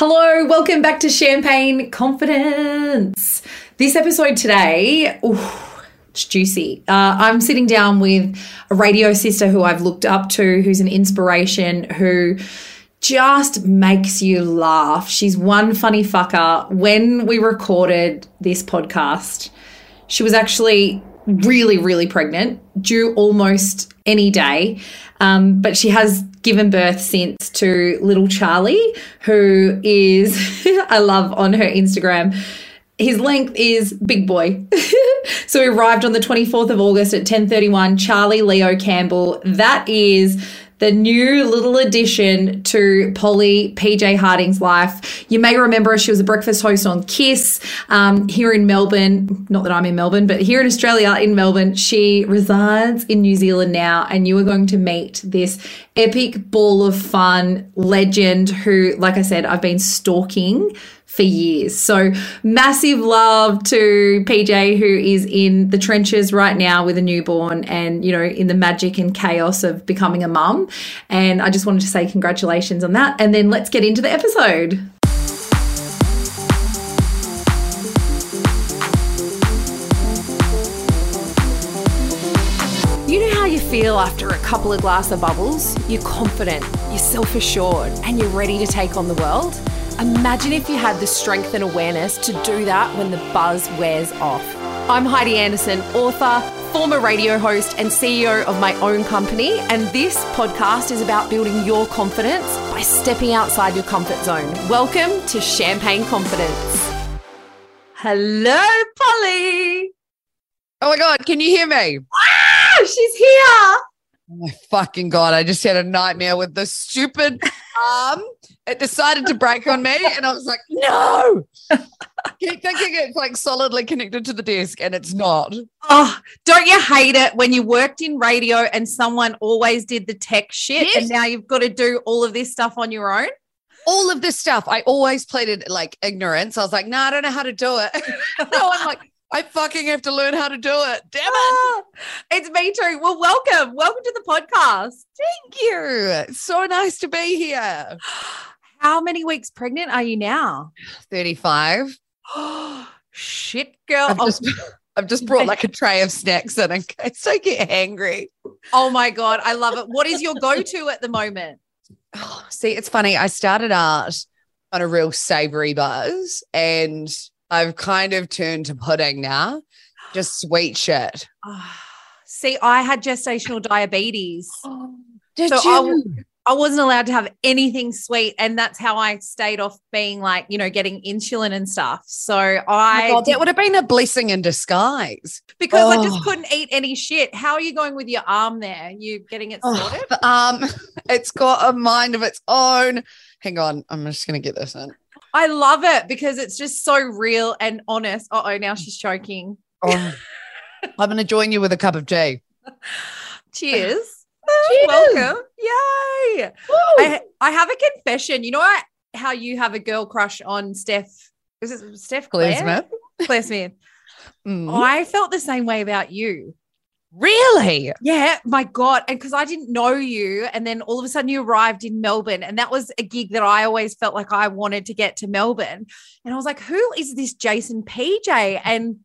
Hello, welcome back to Champagne Confidence. This episode today, ooh, it's juicy. Uh, I'm sitting down with a radio sister who I've looked up to, who's an inspiration, who just makes you laugh. She's one funny fucker. When we recorded this podcast, she was actually really, really pregnant, due almost any day. Um, but she has given birth since to little Charlie, who is, I love on her Instagram. His length is big boy. so he arrived on the 24th of August at 10:31. Charlie Leo Campbell. That is the new little addition to Polly PJ Harding's life. You may remember she was a breakfast host on Kiss um, here in Melbourne. Not that I'm in Melbourne, but here in Australia, in Melbourne. She resides in New Zealand now, and you are going to meet this epic ball of fun legend who, like I said, I've been stalking for years. So massive love to PJ, who is in the trenches right now with a newborn and, you know, in the magic and chaos of becoming a mum. And I just wanted to say congratulations on that. And then let's get into the episode. You know how you feel after a couple of glass of bubbles? You're confident, you're self assured, and you're ready to take on the world? Imagine if you had the strength and awareness to do that when the buzz wears off. I'm Heidi Anderson, author, former radio host, and CEO of my own company. And this podcast is about building your confidence by stepping outside your comfort zone. Welcome to Champagne Confidence. Hello, Polly. Oh my God, can you hear me? Ah, she's here. Oh my fucking God, I just had a nightmare with this stupid arm. It decided to break on me, and I was like, no. Keep thinking it's like solidly connected to the desk, and it's not. Oh, don't you hate it when you worked in radio and someone always did the tech shit Yes. and now you've got to do all of this stuff on your own? All of this stuff, I always pleaded like ignorance. I was like, no, I don't know how to do it. no, I'm like, I fucking have to learn how to do it. Damn it. Ah, it's me too. Well, welcome. Welcome to the podcast. Thank you. It's so nice to be here. How many weeks pregnant are you now? 35. Oh, Shit, girl. I've Oh, just, I've just brought like a tray of snacks in in case I get hangry. oh my God. I love it. What is your go to at the moment? Oh, see, it's funny. I started out on a real savory buzz and I've kind of turned to pudding now, just sweet shit. See, I had gestational diabetes. Did So you? I I wasn't allowed to have anything sweet. And that's how I stayed off being like, you know, getting insulin and stuff. So Oh I, God, that would have been a blessing in disguise. because I just Oh. couldn't eat any shit. How are you going with your arm there? You getting it Oh, sorted? but, um, it's got a mind of its own. Hang on, I'm just gonna get this in. I love it because it's just so real and honest. Uh oh, now she's choking. Oh, I'm gonna join you with a cup of tea. Cheers. Cheers. Welcome. Yay. I, I have a confession. You know what, how you have a girl crush on Steph? Is it Steph Claire Claire? Smith. Claire Smith. Mm. I felt the same way about you. Really? Yeah, my God. And because I didn't know you, and then all of a sudden you arrived in Melbourne, and that was a gig that I always felt like I wanted to get to Melbourne. And I was like, who is this Jason PJ? And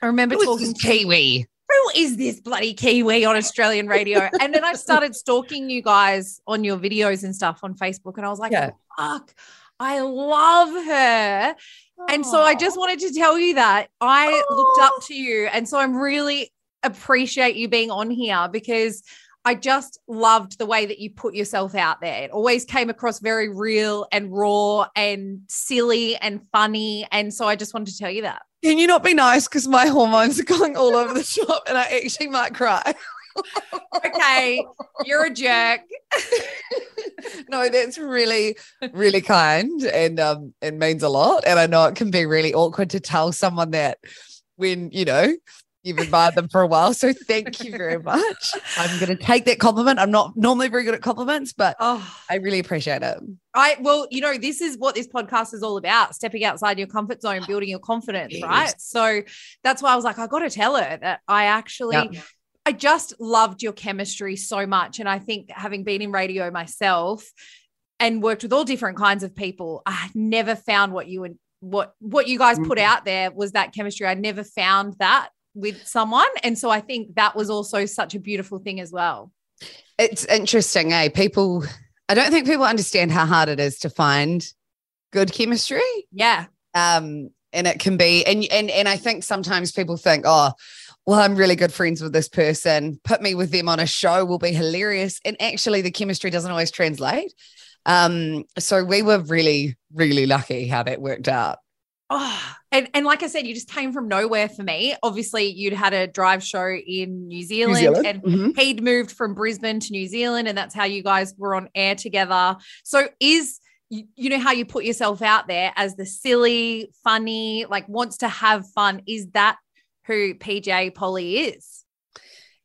I remember is talking Kiwi? Who is this bloody Kiwi on Australian radio? And then I started stalking you guys on your videos and stuff on Facebook, and I was like, Yeah. fuck, I love her. And so I just wanted to tell you that I looked up to you. And so I'm really appreciate you being on here because I just loved the way that you put yourself out there. It always came across very real and raw and silly and funny. And so I just wanted to tell you that. Can you not be nice? Because my hormones are going all over the shop and I actually might cry. Okay, you're a jerk. no, that's really, really kind and um it means a lot. And I know it can be really awkward to tell someone that when, you know, you've admired them for a while. So thank you very much. I'm gonna take that compliment. I'm not normally very good at compliments, but Oh, I really appreciate it. I well, you know, this is what this podcast is all about: stepping outside your comfort zone, building your confidence, Yes. right? So that's why I was like, I got to tell her that I actually, Yeah. I just loved your chemistry so much, and I think having been in radio myself, and worked with all different kinds of people. I never found what you would what what you guys put Mhm. out there was that chemistry. I never found that with someone, and so I think that was also such a beautiful thing as well. It's interesting, eh? People, I don't think people understand how hard it is to find good chemistry. Yeah, Um, and it can be, and and and I think sometimes people think, oh, well, I'm really good friends with this person. Put me with them on a show will be hilarious. And actually, the chemistry doesn't always translate. Um, so we were really, really lucky how that worked out. Oh, and, and like I said, you just came from nowhere for me. Obviously, you'd had a drive show in New Zealand, and Mhm. he'd moved from Brisbane to New Zealand, and that's how you guys were on air together. So, is you, you know how you put yourself out there as the silly, funny, like wants to have fun? Is that who PJ Polly is?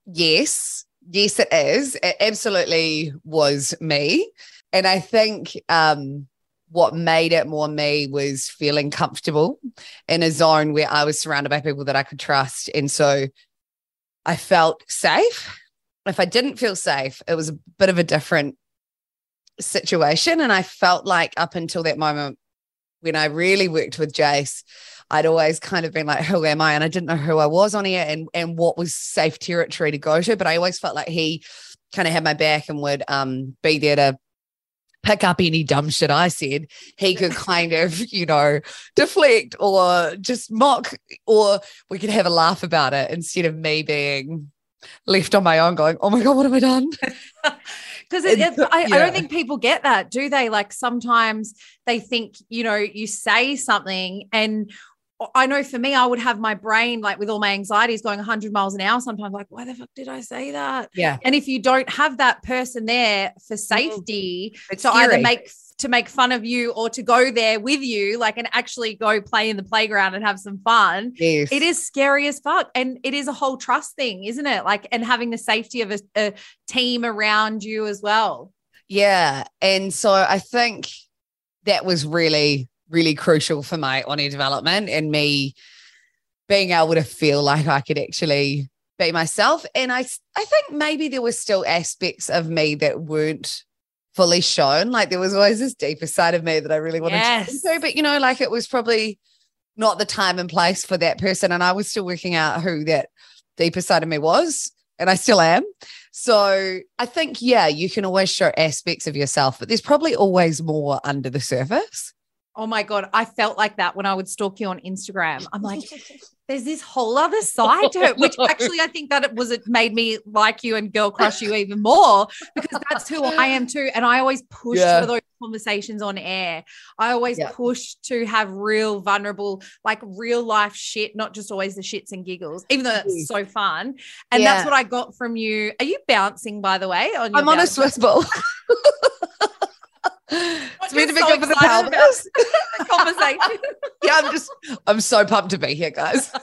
Yes, yes, it is. It absolutely was me. And I think um, what made it more me was feeling comfortable in a zone where I was surrounded by people that I could trust. And so I felt safe. If I didn't feel safe, it was a bit of a different situation. And I felt like up until that moment when I really worked with Jase, I'd always kind of been like, who am I? And I didn't know who I was on here and, and what was safe territory to go to. But I always felt like he kind of had my back and would um, be there to pick up any dumb shit I said. He could kind of, you know, deflect or just mock, or we could have a laugh about it instead of me being left on my own going, oh my God, what have I done? Because it, it- I, I don't think people get that, do they? Like sometimes they think, you know, you say something and I know for me, I would have my brain like with all my anxieties going 100 miles an hour sometimes, like, why the fuck did I say that? Yeah. And if you don't have that person there for mm-hmm. safety It's to either make to make fun of you or to go there with you, like and actually go play in the playground and have some fun, Yes. it is scary as fuck. And it is a whole trust thing, isn't it? Like, and having the safety of a, a team around you as well. Yeah. And so I think that was really, really crucial for my on air development and me being able to feel like I could actually be myself. And I, I think maybe there were still aspects of me that weren't fully shown. Like there was always this deeper side of me that I really wanted Yes. to into, but you know, like it was probably not the time and place for that person. And I was still working out who that deeper side of me was. And I still am. So I think, yeah, you can always show aspects of yourself, but there's probably always more under the surface. Oh my God. I felt like that when I would stalk you on Instagram. I'm like, there's this whole other side to it, which oh, actually I think that it was it made me like you and girl crush you even more because that's who I am too. And I always push Yeah. for those conversations on air. I always Yeah. push to have real, vulnerable, like real life shit, not just always the shits and giggles, even though it's mm. so fun. And that's what I got from you. Are you bouncing, by the way? On your I'm on a? Swiss ball. meant to be so good for the pelvis. conversation. yeah, I'm just, I'm so pumped to be here, guys.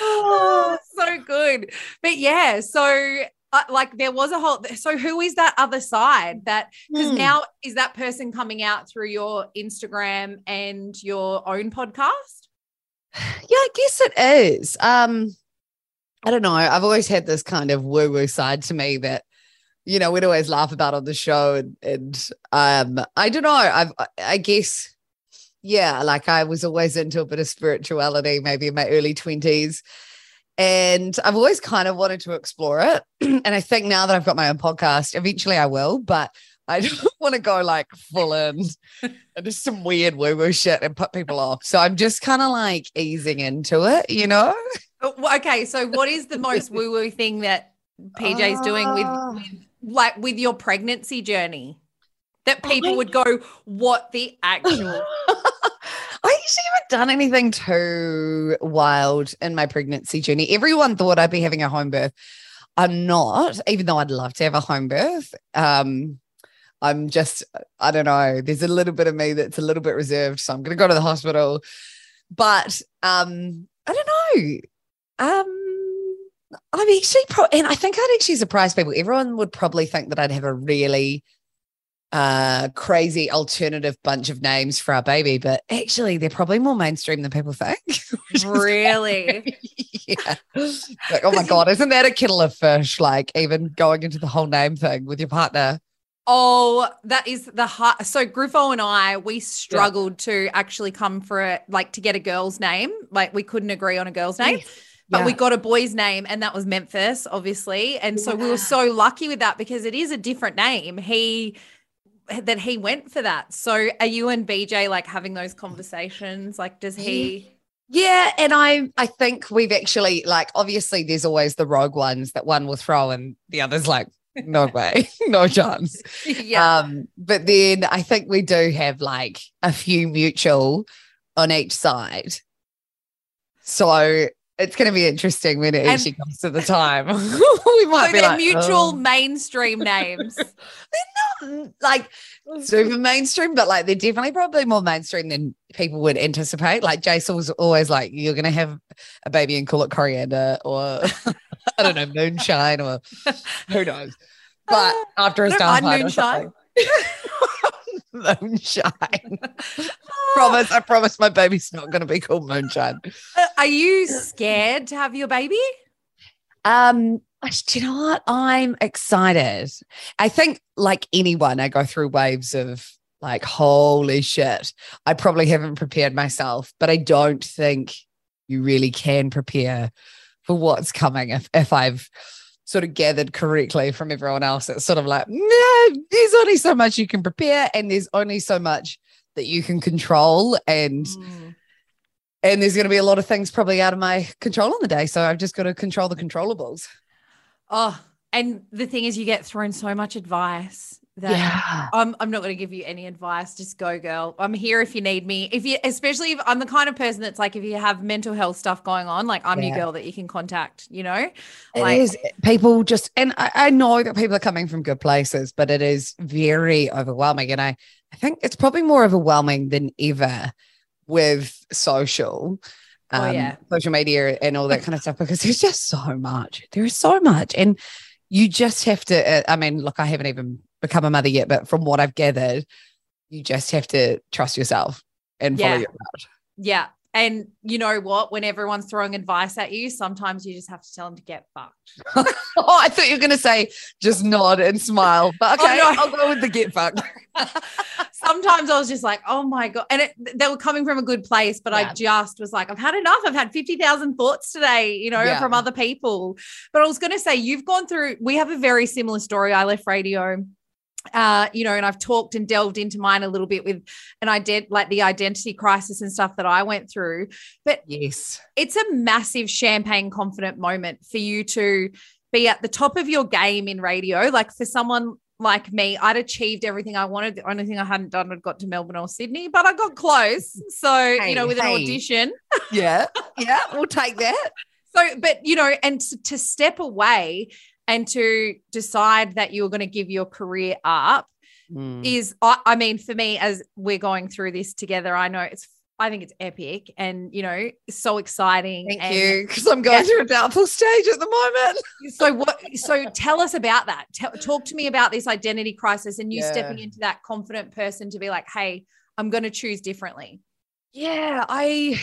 oh, so good. But yeah, so uh, like there was a whole. So who is that other side? That because Hmm. now is that person coming out through your Instagram and your own podcast? Yeah, I guess it is. Um, I don't know. I've always had this kind of woo woo side to me that, you know, we'd always laugh about on the show, and and um, I don't know. I've I guess, yeah, like I was always into a bit of spirituality, maybe in my early twenties, and I've always kind of wanted to explore it. and I think now that I've got my own podcast, eventually I will, but. I don't want to go like full in and just some weird woo woo shit and put people off. So I'm just kind of like easing into it, you know? Okay, so what is the most woo woo thing that PJ's doing with, Ah. with like with your pregnancy journey? That people I- would go, what the actual? I actually haven't done anything too wild in my pregnancy journey. Everyone thought I'd be having a home birth. I'm not, even though I'd love to have a home birth. Um, I'm just, I don't know. There's a little bit of me that's a little bit reserved. So I'm going to go to the hospital. But um, I don't know. Um, I'm actually, pro- and I think I'd actually surprise people. Everyone would probably think that I'd have a really uh crazy alternative bunch of names for our baby, but actually they're probably more mainstream than people think. really? yeah. Like, oh my God, isn't that a kettle of fish? Like, even going into the whole name thing with your partner. Oh, that is the hard. So Griffo and I, we struggled yeah. to actually come for a like to get a girl's name. Like we couldn't agree on a girl's name. Yes. But yeah. we got a boy's name, and that was Memphis, obviously. And so yeah. we were so lucky with that because it is a different name. He that he went for that. So are you and BJ like having those conversations? Like, does he? Yeah, and I I think we've actually like obviously there's always the rogue ones that one will throw and the other's like no way, no chance. Yeah. Um, but then I think we do have like a few mutual on each side. So it's going to be interesting when it and, actually comes to the time. we might so be like, mutual oh. mainstream names. they're not mm, like super mainstream, but like they're definitely probably more mainstream than people would anticipate. Like Jason was always like, "You're going to have a baby and call it coriander," or I don't know, moonshine, or who knows. But uh, after a star moonshine. Moonshine. promise, I promise my baby's not going to be called moonshine. Uh, are you scared to have your baby? Um, do you know what? I'm excited. I think, like anyone, I go through waves of like, holy shit. I probably haven't prepared myself, but I don't think you really can prepare for what's coming if, if I've sort of gathered correctly from everyone else. It's sort of like, no, there's only so much you can prepare, and there's only so much that you can control. And mm. and there's going to be a lot of things probably out of my control on the day. So I've just got to control the controllables. Oh, and the thing is, you get thrown so much advice that yeah. I'm, I'm not going to give you any advice. Just go, girl. I'm here if you need me. If you, especially if I'm the kind of person that's like, if you have mental health stuff going on, like I'm yeah. your girl that you can contact, you know? Like, it is. People just, and I, I know that people are coming from good places, but it is very overwhelming. And I, I think it's probably more overwhelming than ever with social. Oh, um, oh, yeah. social media and all that kind of stuff because there's just so much. There is so much. And you just have to, uh, I mean, look, I haven't even become a mother yet, but from what I've gathered, you just have to trust yourself and follow yeah. your heart. Yeah. And you know what? When everyone's throwing advice at you, sometimes you just have to tell them to get fucked. oh, I thought you were going to say just nod and smile. But oh, okay, oh, no. I'll go with the get fucked. sometimes I was just like, oh my God. And it, they were coming from a good place, but yeah. I just was like, I've had enough. I've had 50,000 thoughts today, you know, yeah. from other people. But I was going to say, you've gone through, we have a very similar story. I left radio uh, you know, and I've talked and delved into mine a little bit with an ident like the identity crisis and stuff that I went through. But yes, it's a massive champagne confident moment for you to be at the top of your game in radio. Like for someone like me, I'd achieved everything I wanted. The only thing I hadn't done had got to Melbourne or Sydney, but I got close. So, hey, you know, with hey. an audition. Yeah. Yeah. We'll take that. So, but you know, and to step away and to decide that you're going to give your career up mm. is I, I, mean for me as we're going through this together i know it's i think it's epic and you know so exciting thank and, you because i'm going yeah. through a doubtful stage at the moment so what so tell us about that talk to me about this identity crisis and you yeah. stepping into that confident person to be like hey i'm going to choose differently yeah i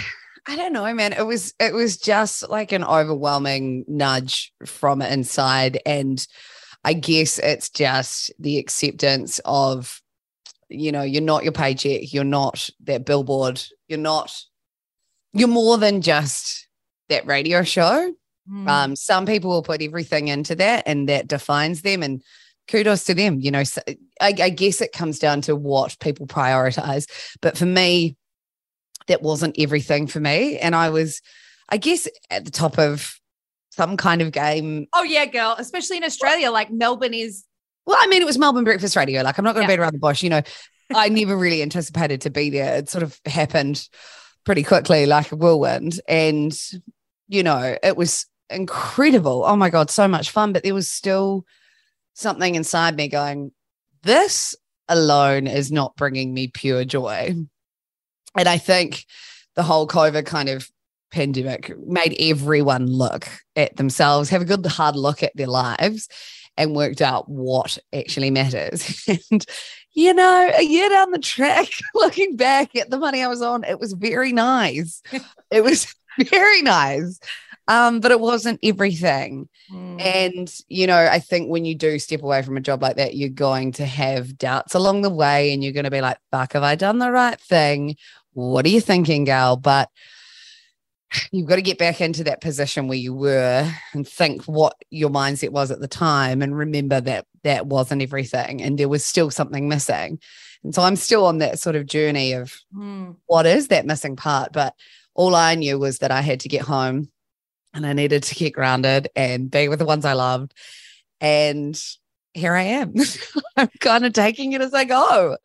I don't know, man. It was it was just like an overwhelming nudge from inside. And I guess it's just the acceptance of, you know, you're not your paycheck, you're not that billboard, you're not, you're more than just that radio show. Mm. Um, some people will put everything into that and that defines them. And kudos to them. You know, so I, I guess it comes down to what people prioritize. But for me, that wasn't everything for me. And I was, I guess, at the top of some kind of game. Oh, yeah, girl, especially in Australia. Well, like Melbourne is. Well, I mean, it was Melbourne Breakfast Radio. Like, I'm not going to yeah. beat around the bush. You know, I never really anticipated to be there. It sort of happened pretty quickly, like a whirlwind. And, you know, it was incredible. Oh my God, so much fun. But there was still something inside me going, this alone is not bringing me pure joy. And I think the whole COVID kind of pandemic made everyone look at themselves, have a good hard look at their lives, and worked out what actually matters. and, you know, a year down the track, looking back at the money I was on, it was very nice. it was very nice. Um, but it wasn't everything. Mm. And, you know, I think when you do step away from a job like that, you're going to have doubts along the way and you're going to be like, fuck, have I done the right thing? What are you thinking, gal? But you've got to get back into that position where you were and think what your mindset was at the time and remember that that wasn't everything and there was still something missing. And so I'm still on that sort of journey of Mm. what is that missing part. But all I knew was that I had to get home and I needed to get grounded and be with the ones I loved. And here I am. I'm kind of taking it as I go.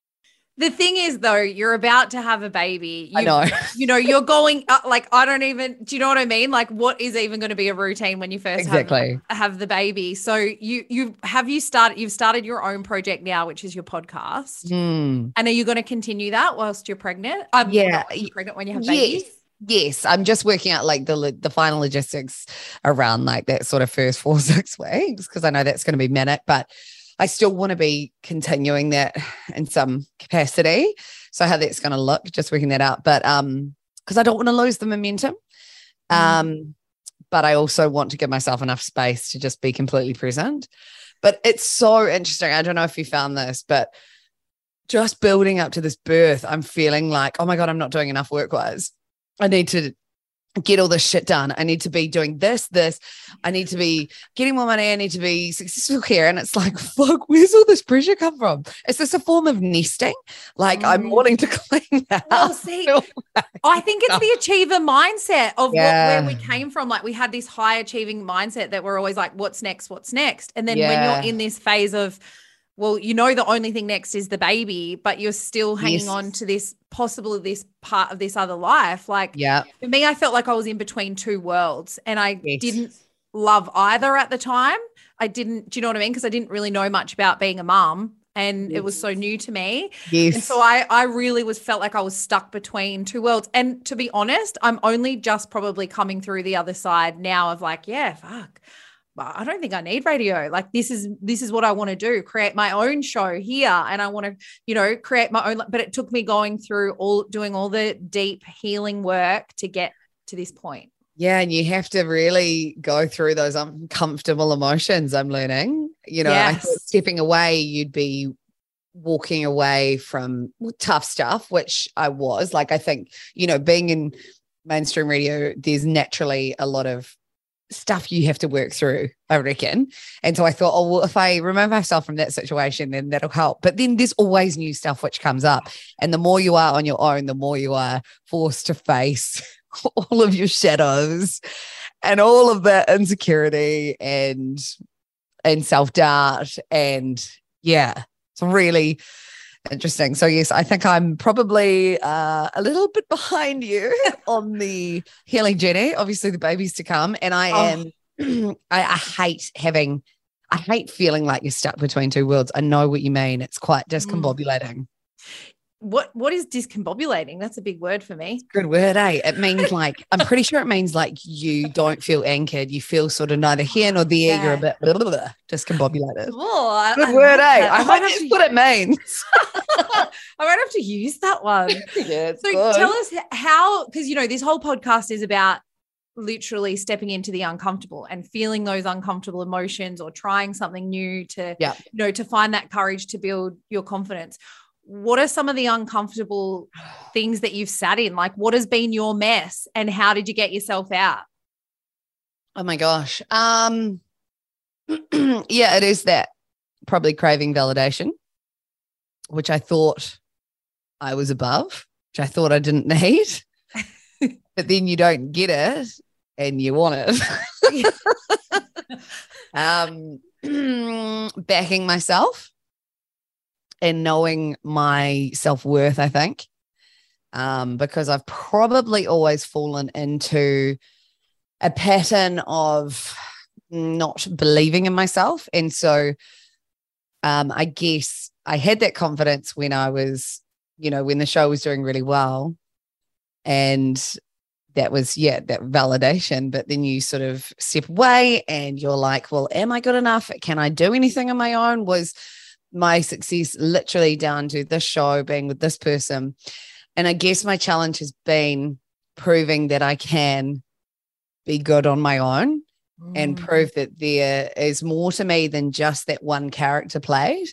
The thing is, though, you're about to have a baby. I You- know. You know, you're going uh, like I don't even. Do you know what I mean? Like, what is even going to be a routine when you first have- Exactly. have the baby. So you you have you started you've started your own project now, which is your podcast. Hmm. And are you going to continue that whilst you're pregnant? Um, Yeah. you're pregnant when you have Yes. babies. Yes, I'm just working out like the the final logistics around like that sort of first four six weeks because I know that's going to be manic, but I still want to be continuing that in some capacity. So how that's going to look, just working that out. But um, because I don't want to lose the momentum. Mm. Um, but I also want to give myself enough space to just be completely present. But it's so interesting. I don't know if you found this, but just building up to this birth, I'm feeling like, oh my God, I'm not doing enough work wise. I need to get all this shit done. I need to be doing this, this. I need to be getting more money. I need to be successful here. And it's like, fuck, where's all this pressure come from? Is this a form of nesting? Like I'm Mm. wanting to clean that Well, see, I think it's the achiever mindset of Yeah. what, where we came from. Like we had this high achieving mindset that we're always like, what's next? What's next? And then when you're in this phase of, well, you know, the only thing next is the baby, but you're still hanging Yes. on to this possible of this part of this other life. Like Yeah. for me, I felt like I was in between two worlds and I Yes. didn't love either at the time. I didn't, do you know what I mean? Because I didn't really know much about being a mom and it was so new to me. Yes. And so I, I really was felt like I was stuck between two worlds. And to be honest, I'm only just probably coming through the other side now of like, yeah, fuck. I don't think I need radio. Like this is this is what I want to do. Create my own show here, and I want to, you know, create my own. But it took me going through all doing all the deep healing work to get to this point. Yeah, and you have to really go through those uncomfortable emotions. I'm learning. You know, I thought stepping away, you'd be walking away from tough stuff, which I was. Like, I think, you know, being in mainstream radio, there's naturally a lot of stuff you have to work through, I reckon. And so I thought, oh, well, if I remove myself from that situation, then that'll help. But then there's always new stuff which comes up. And the more you are on your own, the more you are forced to face all of your shadows and all of that insecurity and and self-doubt and yeah it's really interesting. So yes i think i'm probably uh, a little bit behind you on the healing journey. Obviously the baby's to come and i Oh. am I, I hate having i hate feeling like you're stuck between two worlds. I know what you mean. It's quite discombobulating What what is discombobulating? That's a big word for me. Good word, eh? It means like I'm pretty sure it means like you don't feel anchored. You feel sort of neither here nor there. You're a bit blah, blah, blah, discombobulated. Oh, Good I word, like eh? I I hope might have that's to, what it means. I might have to use that one. yeah, So good. tell us how, because you know, this whole podcast is about literally stepping into the uncomfortable and feeling those uncomfortable emotions or trying something new to, Yeah. you know, to find that courage to build your confidence. What are some of the uncomfortable things that you've sat in? Like, what has been your mess and how did you get yourself out? Oh my gosh. Um yeah, it is that probably craving validation, which I thought I was above, which I thought I didn't need. but then you don't get it and you want it. um backing myself and knowing my self-worth, I think. Um, because I've probably always fallen into a pattern of not believing in myself. And so um, I guess I had that confidence when I was, you know, when the show was doing really well. And that was, yeah, that validation. But then you sort of step away and you're like, well, am I good enough? Can I do anything on my own? Was my success literally down to this show being with this person? And I guess my challenge has been proving that I can be good on my own and Mm. prove that there is more to me than just that one character played.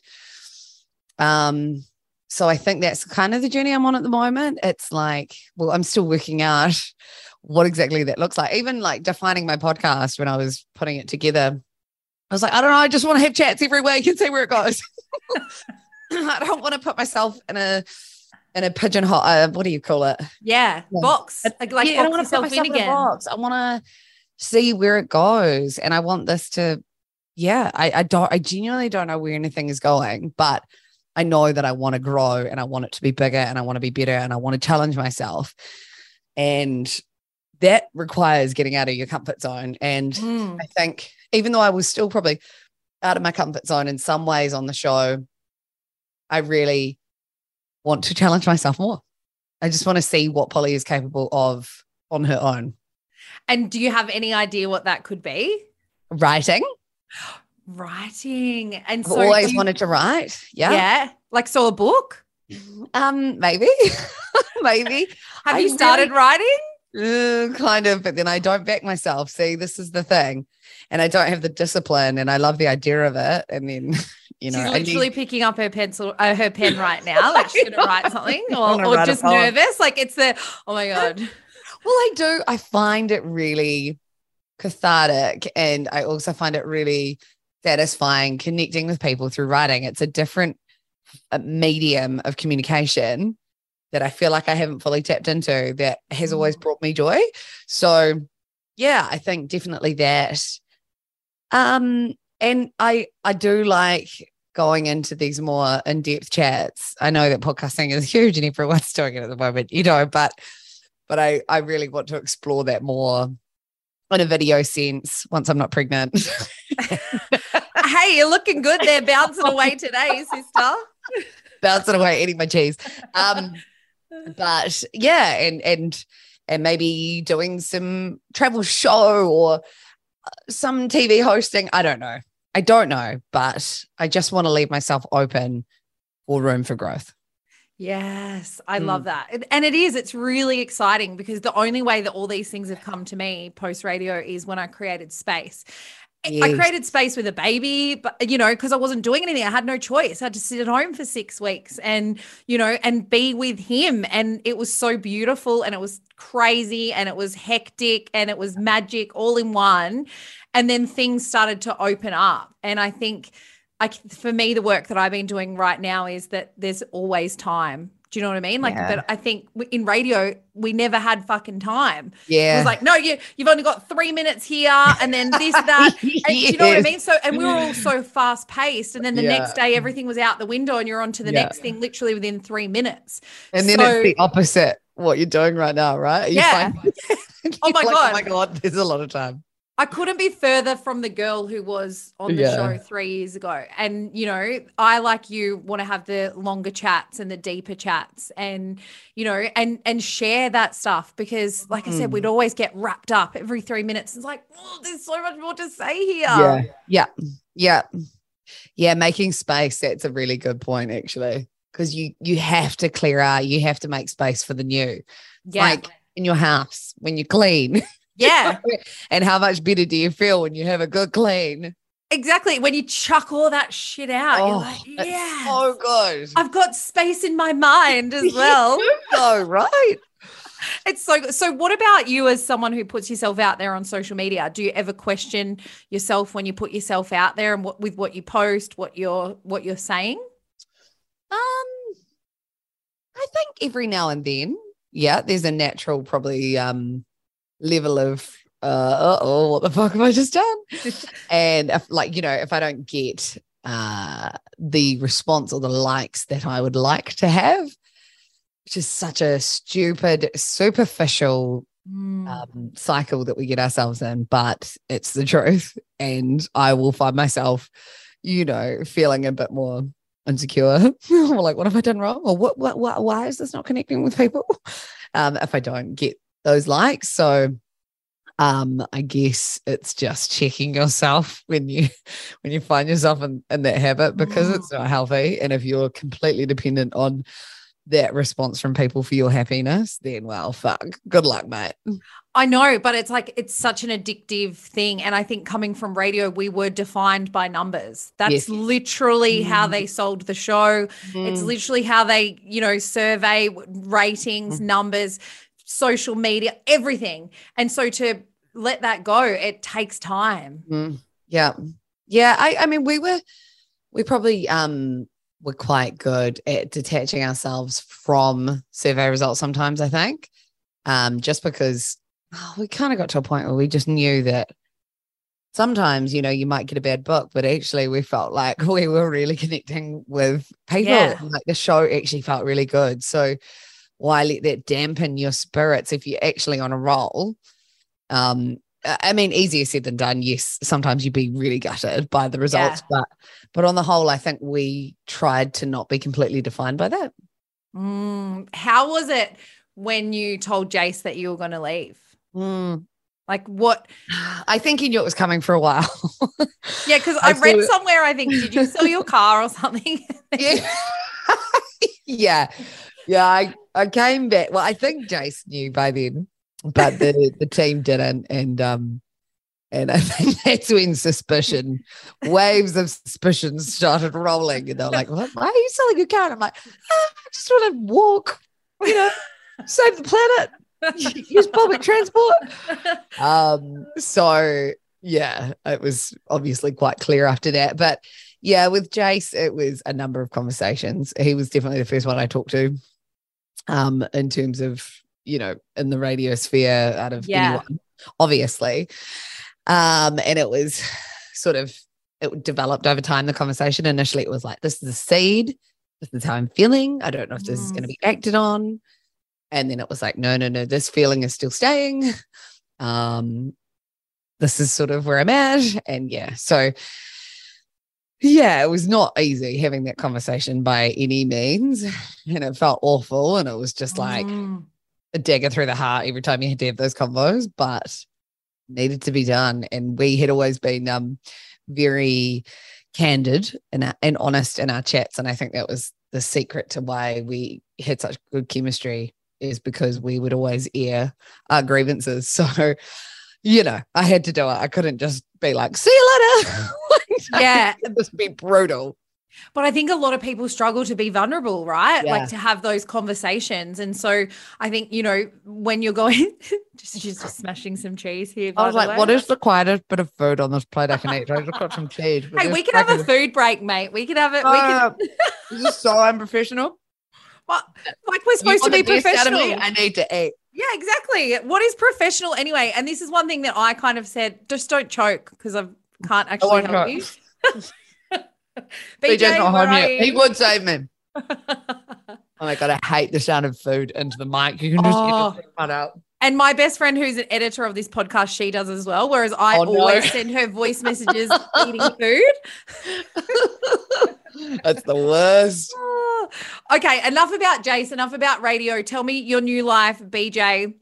Um, so I think that's kind of the journey I'm on at the moment. It's like, well, I'm still working out what exactly that looks like. Even like defining my podcast when I was putting it together, I was like, I don't know, I just want to have chats every week and see where it goes. I don't want to put myself in a in a pigeonhole. Uh, what do you call it? Yeah, Yeah. box. Like, like yeah, I don't want to put myself in in a box. I want to see where it goes, and I want this to. Yeah, I, I don't. I genuinely don't know where anything is going, but I know that I want to grow, and I want it to be bigger, and I want to be better, and I want to challenge myself, and that requires getting out of your comfort zone. And Mm. I think even though I was still probably out of my comfort zone in some ways on the show, I really want to challenge myself more. I just want to see what Polly is capable of on her own. And do you have any idea what that could be? Writing. Writing. And I've so always you- wanted to write. yeah. Yeah. Like so a book? Um, maybe. maybe. Have I you started writing? Uh, kind of, but then I don't back myself. See, this is the thing. And I don't have the discipline and I love the idea of it. And then, you know, she's I need- literally picking up her pencil, uh, her pen right now, like she's gonna write something, or, or just nervous. Like it's the oh my god, Well, I do. I find it really cathartic. And I also find it really satisfying connecting with people through writing. It's a different uh, medium of communication that I feel like I haven't fully tapped into that has always Mm. brought me joy. So, yeah, I think definitely that. Um, and I I do like going into these more in-depth chats. I know that podcasting is huge and everyone's doing it at the moment, you know, but but I I really want to explore that more in a video sense once I'm not pregnant. hey, you're looking good there, bouncing away today, sister. Bouncing away, eating my cheese. Um, but yeah, and and and maybe doing some travel show or some TV hosting. I don't know. I don't know, but I just want to leave myself open or room for growth. Yes, I Mm. love that. And it is, it's really exciting because the only way that all these things have come to me post radio is when I created space. I- I created space with a baby, but you know, because I wasn't doing anything, I had no choice. I had to sit at home for six weeks and, you know, and be with him. And it was so beautiful and it was crazy and it was hectic and it was magic all in one. And then things started to open up. And I think, I, for me, the work that I've been doing right now is that there's always time. Do you know what I mean? Like, Yeah. but I think in radio, we never had fucking time. Yeah, It was like, no, you you've only got three minutes here, and then this, that. And do you know what I mean? So, and we were all so fast paced, and then the Yeah. next day everything was out the window, and you're on to the Yeah. next thing literally within three minutes. And then So- it's the opposite what you're doing right now, right? You Yeah. find- Oh my like, oh God. Oh my god, there's a lot of time. I couldn't be further from the girl who was on the Yeah. show three years ago. And, you know, I, like you, want to have the longer chats and the deeper chats and, you know, and and share that stuff because, like I said, Mm. we'd always get wrapped up every three minutes. It's like, oh, there's so much more to say here. Yeah. Yeah. Yeah. Yeah. Making space. That's a really good point, actually. Because you you have to clear out, you have to make space for the new. Yeah. Like in your house when you clean. yeah. and how much better do you feel when you have a good clean? Exactly. When you chuck all that shit out, you're Oh, like, It's yeah. so good. I've got space in my mind as well. so right. It's so good. So, what about you as someone who puts yourself out there on social media? Do you ever question yourself when you put yourself out there and what with what you post, what you're what you're saying? Um, I think every now and then, yeah, there's a natural probably um level of uh oh, what the fuck have I just done? and if like you know, if I don't get uh the response or the likes that I would like to have, which is such a stupid, superficial Mm. um, cycle that we get ourselves in, but it's the truth. And I will find myself, you know, feeling a bit more insecure. or like, what have I done wrong? Or what, what, what, why is this not connecting with people? Um, if I don't get those likes. So, um, I guess it's just checking yourself when you when you find yourself in, in that habit because Mm. it's not healthy. And if you're completely dependent on that response from people for your happiness, then well, fuck. Good luck, mate. I know, but it's like it's such an addictive thing. And I think coming from radio, we were defined by numbers. That's Yes. literally how Mm. they sold the show. It's Mm. literally how they, you know, survey ratings, Mm. numbers, social media, everything. And so to let that go, it takes time. Mm, yeah. Yeah. I, I mean, we were, we probably um were quite good at detaching ourselves from survey results sometimes, I think. Um, just because oh, we kind of got to a point where we just knew that sometimes, you know, you might get a bad book, but actually we felt like we were really connecting with people. Yeah. Like the show actually felt really good. So why let that dampen your spirits if you're actually on a roll? Um, I mean, easier said than done. Yes, sometimes you'd be really gutted by the results, but but on the whole, I think we tried to not be completely defined by that. Mm, how was it when you told Jase that you were going to leave? Mm. Like what? I think he knew it was coming for a while. Yeah, because I I, read thought- somewhere, I think, did you sell your car or something? yeah. yeah. Yeah. I, I came back. Well, I think Jase knew by then, but the, the team didn't. And um and I think that's when suspicion, waves of suspicion started rolling. And they're like, what? Why are you selling your car? And I'm like, "Ah, I just want to walk, you know, save the planet, use public transport. Um, so yeah, it was obviously quite clear after that. But yeah, with Jase, it was a number of conversations. He was definitely the first one I talked to. Um, in terms of, you know, in the radio sphere out of Yeah. anyone, obviously. Um, and it was sort of it developed over time, the conversation. Initially, it was like, this is a seed, this is how I'm feeling. I don't know if this is Mm. going to be acted on. And then it was like, no, no, no, this feeling is still staying. Um, this is sort of where I'm at. And yeah, so yeah, it was not easy having that conversation by any means. And it felt awful. And it was just like Mm. a dagger through the heart every time you had to have those combos, but needed to be done. And we had always been um very candid and, uh, and honest in our chats. And I think that was the secret to why we had such good chemistry is because we would always air our grievances. So, you know, I had to do it. I couldn't just be like, see you later. Yeah. Just be brutal. But I think a lot of people struggle to be vulnerable, right? Yeah. Like to have those conversations. And so I think, you know, when you're going, just, just smashing some cheese here. I was like, what is the quietest bit of food on this plate I can eat? I just got some cheese. Hey, we can have a food break, mate. We can have it. we can, uh, This is so unprofessional. what, like we're supposed to be professional. I need to eat. Yeah, exactly. What is professional anyway? And this is one thing that I kind of said, just don't choke because I can't actually help choke. you. BJ's BJ, not home yet. He would save me. Oh my god, I hate the sound of food into the mic. You can just Oh. get cut out. And my best friend, who's an editor of this podcast, she does as well. Whereas I Oh, no. always send her voice messages eating food. That's the worst. Oh. Okay, enough about Jase, enough about radio. Tell me your new life, BJ.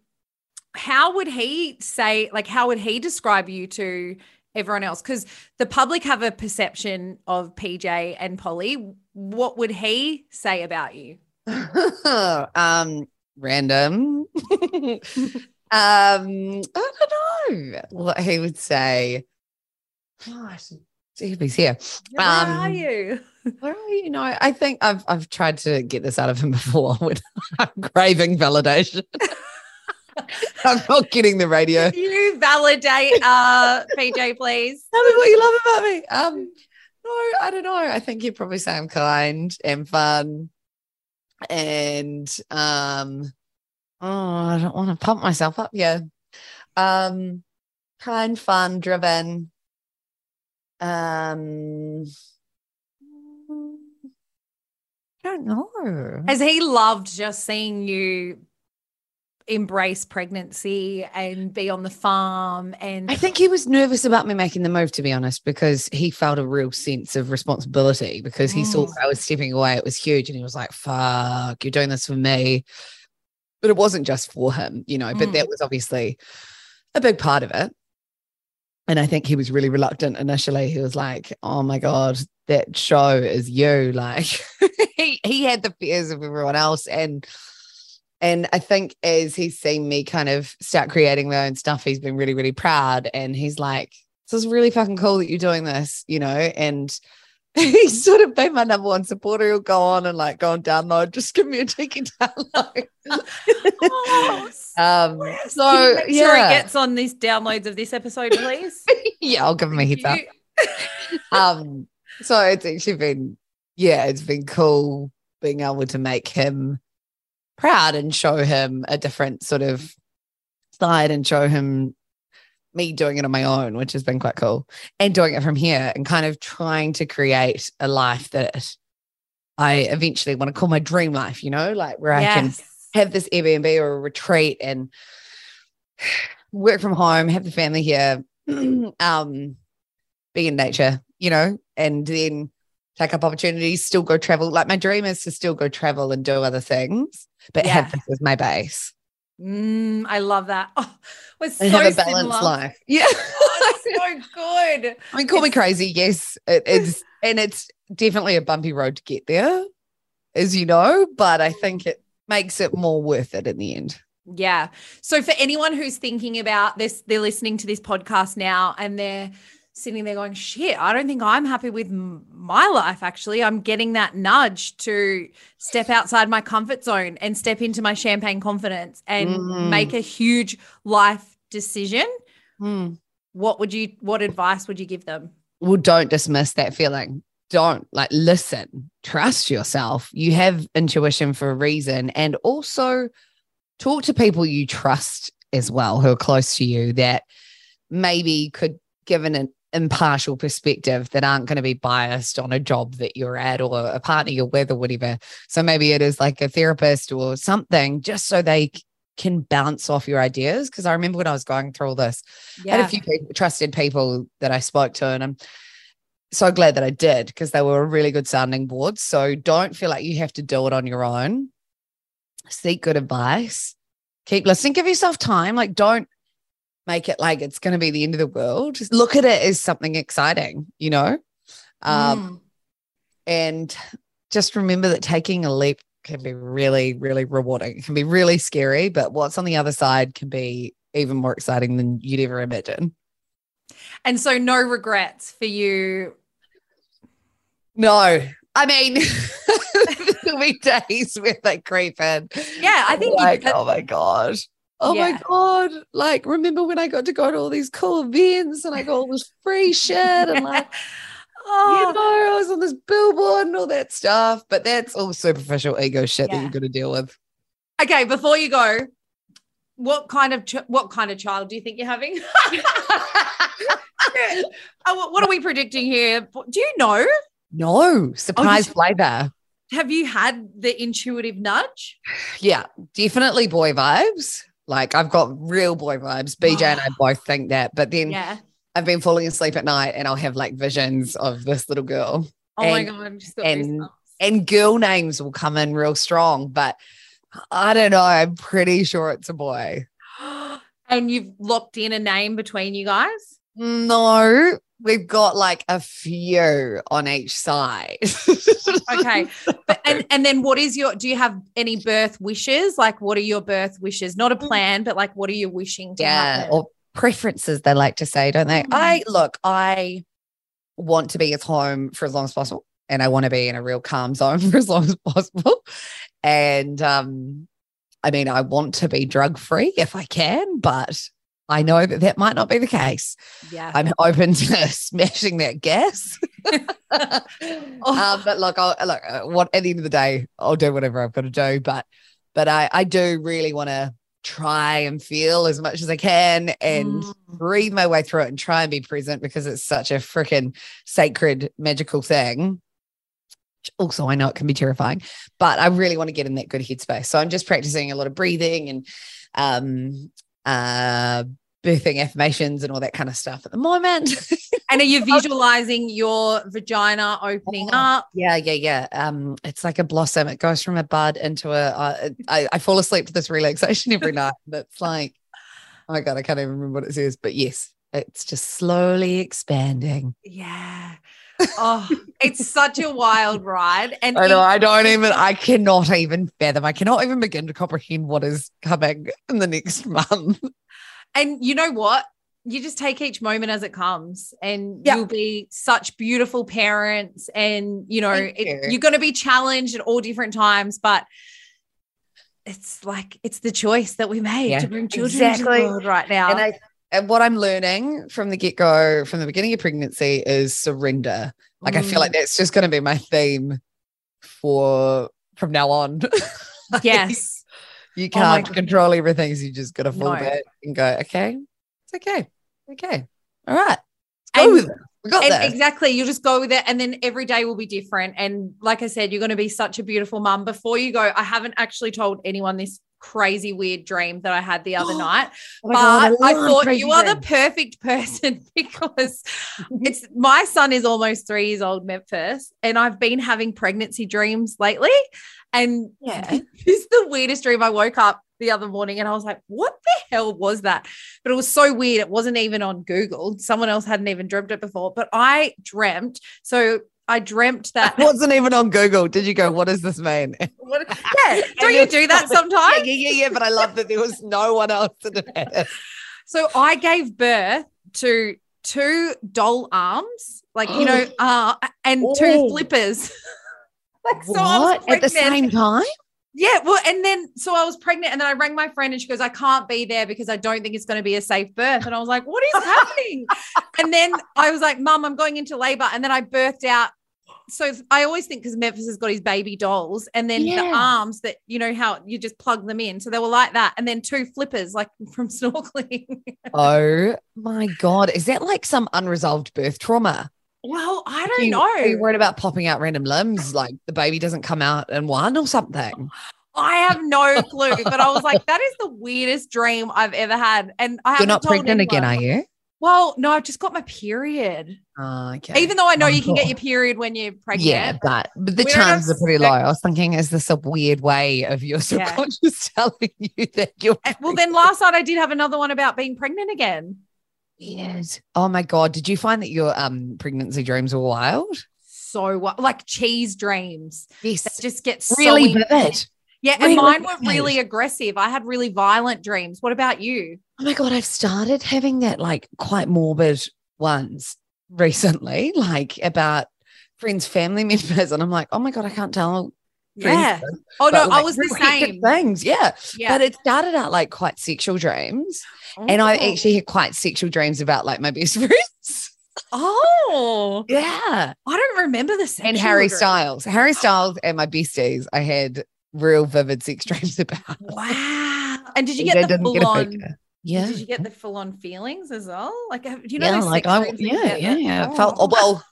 How would he say, like, how would he describe you to everyone else? Because the public have a perception of PJ and Polly. What would he say about you? um, random. um, I don't know what he would say. Oh, see if he's here. Where are Um, you? Where are you? know, I think I've I've tried to get this out of him before I'm craving validation. I'm not getting the radio. You validate uh PJ, please. Tell me what you love about me. Um, no, I don't know. I think you'd probably say I'm kind and fun, and um, oh, I don't want to pump myself up. Yeah, um, kind, fun, driven. Um, I don't know. Has he loved just seeing you embrace pregnancy and be on the farm and I think he was nervous about me making the move, to be honest, because he felt a real sense of responsibility because he saw Mm. I was stepping away. It was huge. And he was like, fuck, you're doing this for me. But it wasn't just for him, you know, but Mm. that was obviously a big part of it. And I think he was really reluctant initially. He was like, oh my God, that show is you. Like he, he had the fears of everyone else. And and I think as he's seen me kind of start creating my own stuff, he's been really, really proud. And he's like, This is really fucking cool that you're doing this, you know, and he's sort of been my number one supporter. He'll go on and like go and download, just give me a cheeky download. Oh, um, so make yeah, sure he gets on these downloads of this episode, please. yeah, I'll give him a heads up. Um, so it's actually been, yeah, it's been cool being able to make him proud and show him a different sort of side and show him me doing it on my own, which has been quite cool, and doing it from here and kind of trying to create a life that I eventually want to call my dream life, you know, like where I can have this Airbnb or a retreat and work from home, have the family here, um, be in nature, you know, and then take up opportunities, still go travel. Like my dream is to still go travel and do other things, but have Yeah. this as my base Mm, I love that. Oh, we're so and have a similar. balanced life. Yeah. Oh, so good. I mean, call me crazy. Yes, it, it's and it's definitely a bumpy road to get there, as you know. But I think it makes it more worth it in the end. Yeah. So for anyone who's thinking about this, they're listening to this podcast now and they're sitting there going, shit, I don't think I'm happy with my life. Actually, I'm getting that nudge to step outside my comfort zone and step into my champagne confidence and Mm. make a huge life decision. Hmm. What would you, what advice would you give them? Well, don't dismiss that feeling. Don't like listen, trust yourself. You have intuition for a reason, and also talk to people you trust as well who are close to you that maybe could give an impartial perspective that aren't going to be biased on a job that you're at or a partner you're with or whatever. So maybe it is like a therapist or something, just so they can bounce off your ideas. Because I remember when I was going through all this, I had a few people, trusted people that I spoke to, and I'm so glad that I did because they were a really good sounding board. So don't feel like you have to do it on your own. Seek good advice. Keep listening. Give yourself time. Like, don't make it like it's going to be the end of the world. Just look at it as something exciting, you know? Um, Mm. and just remember that taking a leap can be really, really rewarding. It can be really scary, but what's on the other side can be even more exciting than you'd ever imagine. And so no regrets for you. No, I mean, there'll be days where they creep in. Yeah, I think like, oh my god, oh my god! Like, remember when I got to go to all these cool events and I got all this free shit and like, oh you oh, know, I was on this billboard and all that stuff. But that's all superficial ego shit that you're going to deal with. okay. Before you go, what kind of ch- what kind of child do you think you're having? Oh, what- are we predicting here? Do you know? no oh, surprise you- flavor. Have you had the intuitive nudge? Yeah, definitely boy vibes. Like I've got real boy vibes. BJ and I both think that. But then Yeah. I've been falling asleep at night and I'll have like visions of this little girl. Oh my And- god! I'm and- And girl names will come in real strong, but I don't know. I'm pretty sure it's a boy. and you've locked in a name between you guys. No, we've got like a few on each side. Okay. But, and and then what is your? Do you have any birth wishes? Like, what are your birth wishes? Not a plan, but like, what are you wishing to yeah, happen? or preferences they like to say, don't they? Mm. I look, I want to be at home for as long as possible, and I want to be in a real calm zone for as long as possible. And um, I mean, I want to be drug free if I can, but I know that that might not be the case. yeah. I'm open to smashing that gas. um, but look, I'll look. uh, What at the end of the day, I'll do whatever I've got to do. But, but I, I do really want to try and feel as much as I can and Mm. breathe my way through it and try and be present because it's such a freaking sacred, magical thing. Also, I know it can be terrifying, but I really want to get in that good headspace. So I'm just practicing a lot of breathing and um uh birthing affirmations and all that kind of stuff at the moment. And are you visualizing your vagina opening Oh. up? Yeah, yeah, yeah. Um, it's like a blossom. It goes from a bud into a. Uh, I, I fall asleep to this relaxation every night. That's like, oh my god, I can't even remember what it says. But yes, it's just slowly expanding. Yeah. Oh, it's such a wild ride. And I know. I don't even. I cannot even fathom. I cannot even begin to comprehend what is coming in the next month. and you know what? You just take each moment as it comes, and Yeah. you'll be such beautiful parents. And you know, it, you. you're going to be challenged at all different times, but it's like it's the choice that we made Yeah, to bring children into exactly. the world right now. And I and what I'm learning from the get go, from the beginning of pregnancy, is surrender. Like I feel like Mm. that's just going to be my theme for from now on. Yes, you Oh can't God. control everything, so you just got to fall No. back and go. Okay, it's okay, okay, all right. Let's And- with it. We got and this. exactly. You just go with it, and then every day will be different. And like I said, you're going to be such a beautiful mum. Before you go, I haven't actually told anyone this crazy weird dream that I had the other oh night. Oh my God, but I, thought you are the perfect person because mm-hmm. it's my son is almost three years old, Memphis, and I've been having pregnancy dreams lately. And Yeah. this is the weirdest dream. I woke up the other morning and I was like, what the hell was that? But it was so weird. It wasn't even on Google. Someone else hadn't even dreamt it before. But I dreamt. So I dreamt that. Wasn't even on Google. Did you go? What does this mean? What- yeah. Don't you do that sometimes? yeah, yeah, yeah. But I love that there was no one else that had it. So I gave birth to two doll arms, like you know, uh, and two Oh. flippers. like so What at the same time? Yeah, well, and then so I was pregnant, and then I rang my friend, and she goes, "I can't be there because I don't think it's going to be a safe birth." And I was like, "What is happening?" and then I was like, "Mum, I'm going into labor," and then I birthed out. So I always think because Memphis has got his baby dolls, and then the arms that you know how you just plug them in, so they were like that, and then two flippers like from snorkeling. Oh my god, is that like some unresolved birth trauma? well, I don't you, know. Are you worried about popping out random limbs, like the baby doesn't come out in one or something? I have no clue, but I was like, that is the weirdest dream I've ever had, and I You're not pregnant again, are you? Well, no, I've just got my period. Oh, okay. Even though I know Oh, you can get your period when you're pregnant. yeah, but, but the chances are pretty low. I was thinking, is this a weird way of your Yeah. subconscious telling you that you're Uh, Well, then last night I did have another one about being pregnant again. Yes. Oh my god, did you find that your um pregnancy dreams were wild? So what, like cheese dreams Yes, that just get so really intense. vivid. Yeah, Really and mine were really aggressive. I had really violent dreams. What about you? Oh my god, I've started having that like quite morbid ones recently, like about friends, family members, and I'm like, oh my god, I can't tell. Yeah. this, Oh no, but, I was the same. things, yeah. Yeah. But it started out like quite sexual dreams, oh, and I Oh. actually had quite sexual dreams about like my best friends. Oh, Yeah, I don't remember the sexual and Harry. Styles, Harry Styles, and my besties. I had real vivid sex dreams about. Wow. And did you They get the didn't full on? Yeah, Did you get the full on feelings as well? Like, do you know? yeah, like I, yeah, yeah, yeah. Oh. Felt oh, well.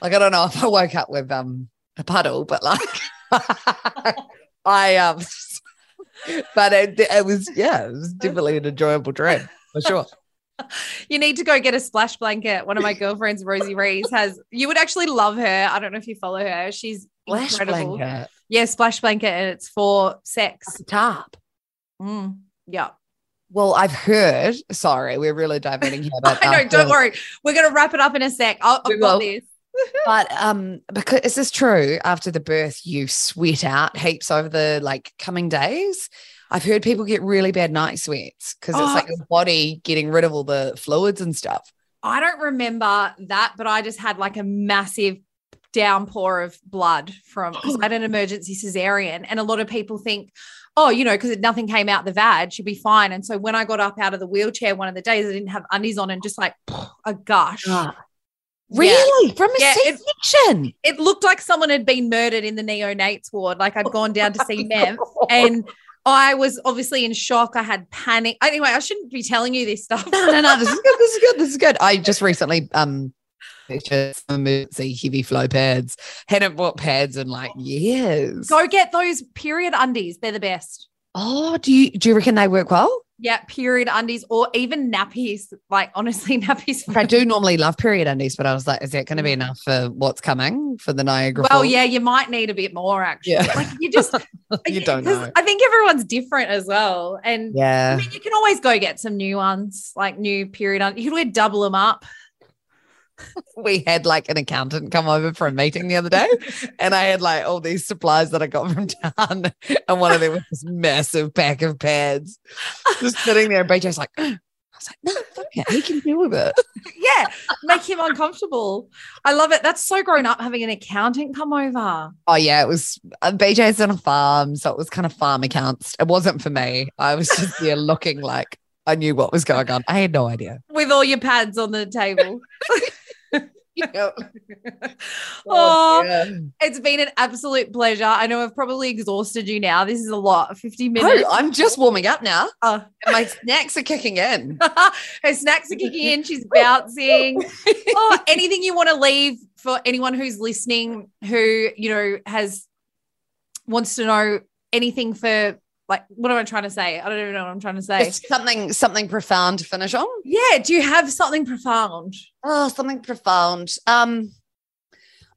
Like I don't know if I woke up with um a puddle, but like I um, but it, it was yeah, it was definitely an enjoyable dream for sure. You need to go get a splash blanket. One of my girlfriends, Rosie Rees, has. You would actually love her. I don't know if you follow her. She's Flash incredible. blanket, Yeah, splash blanket, and it's for sex. top. Mm, yeah. Well, I've heard. Sorry, we're really diverting here, but I know. Don't worry. We're gonna wrap it up in a sec. I'll, I've got this. But um, because is this true? After the birth, you sweat out heaps over the like coming days. I've heard people get really bad night sweats because Oh. it's like your body getting rid of all the fluids and stuff. I don't remember that, but I just had like a massive downpour of blood from because I had an emergency cesarean, and a lot of people think, oh, you know, because nothing came out the vag, she'd be fine. And so when I got up out of the wheelchair one of the days, I didn't have undies on, and just like a gush. Ah. Yeah. Really? From a Yeah, it- C-section? It looked like someone had been murdered in the neonates ward. Like I'd gone down to see Mev, and I was obviously in shock. I had panic. Anyway, I shouldn't be telling you this stuff. no, no, no. This is good. This is good. This is good. I just recently um purchased some emergency heavy flow pads. Hadn't bought pads in like years. Go get those period undies. They're the best. Oh, do you do you reckon they work well? Yeah, period undies or even nappies. Like honestly, nappies. I do normally love period undies, but I was like, is that going to be enough for what's coming for the Niagara? Well, Falls? yeah, you might need a bit more actually. Yeah. Like you just You don't know. I think everyone's different as well. And yeah, I mean, you can always go get some new ones, like new period. Un- you can always double them up. We had like an accountant come over for a meeting the other day, and I had like all these supplies that I got from town, and one of them was this massive pack of pads, just sitting there. And BJ's like, I was like, no, fuck it, he can deal with it. yeah, make him uncomfortable. I love it. That's so grown up having an accountant come over. Oh yeah, it was. Uh, BJ's on a farm, so it was kind of farm accounts. It wasn't for me. I was just there looking like I knew what was going on. I had no idea. With all your pads on the table. Yep. Oh, oh, yeah. it's been an absolute pleasure. I know I've probably exhausted you now. This is a lot. 50 minutes. Oh, I'm just warming up now. Oh. My snacks are kicking in. Her snacks are kicking in. She's bouncing. oh, anything you want to leave for anyone who's listening who, you know, has wants to know anything for like what am I trying to say? I don't even know what I'm trying to say. Just something something profound to finish on. yeah, do you have something profound? Oh, something profound. Um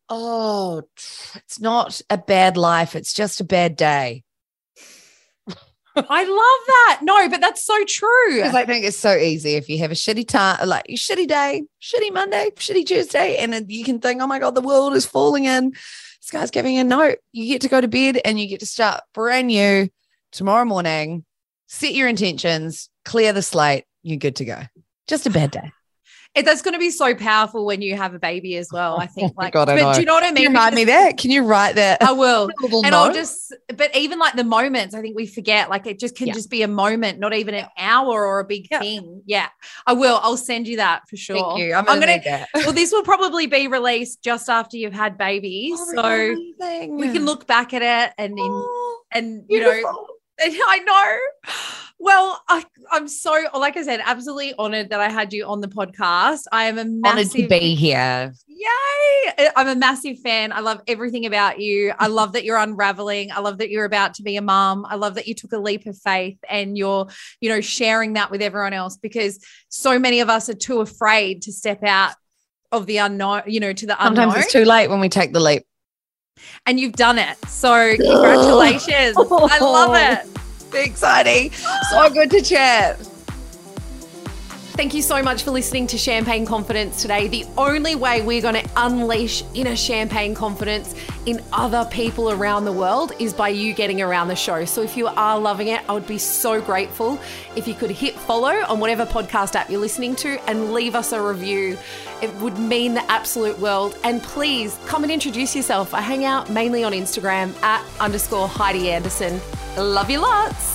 oh, it's not a bad life, it's just a bad day. I love that. No, but that's so true. Because I think it's so easy if you have a shitty time, like shitty day, shitty Monday, shitty Tuesday, and you can think, oh my God, the world is falling in. This guy's giving a note. You get to go to bed and you get to start brand new tomorrow morning, set your intentions, clear the slate. You're good to go. Just a bad day. It, that's going to be so powerful when you have a baby as well. I think. Oh Like, God, I but know. do you know what I Can mean? you remind me that? Can you write that? I will. and I'll just, but even like the moments, I think we forget. Like it just can Yeah. just be a moment, not even an hour or a big Yeah. thing. Yeah, I will. I'll send you that for sure. Thank you. I'm, I'm gonna, gonna. Well, this will probably be released just after you've had babies, Oh, so amazing. we can look back at it and in, Oh, and you know. I know. Well, I, I'm so like I said, absolutely honored that I had you on the podcast. I am a honored massive to be here. Yay! I'm a massive fan. I love everything about you. I love that you're unraveling. I love that you're about to be a mom. I love that you took a leap of faith and you're, you know, sharing that with everyone else because so many of us are too afraid to step out of the unknown, you know, to the Sometimes unknown. it's too late when we take the leap. And you've done it. So congratulations. I love it. So exciting. So good to chat. Thank you so much for listening to Champagne Confidence today. The only way we're going to unleash inner champagne confidence in other people around the world is by you getting around the show. So if you are loving it, I would be so grateful if you could hit follow on whatever podcast app you're listening to and leave us a review. It would mean the absolute world. And please come and introduce yourself. I hang out mainly on Instagram at underscore Heidi Anderson. Love you lots.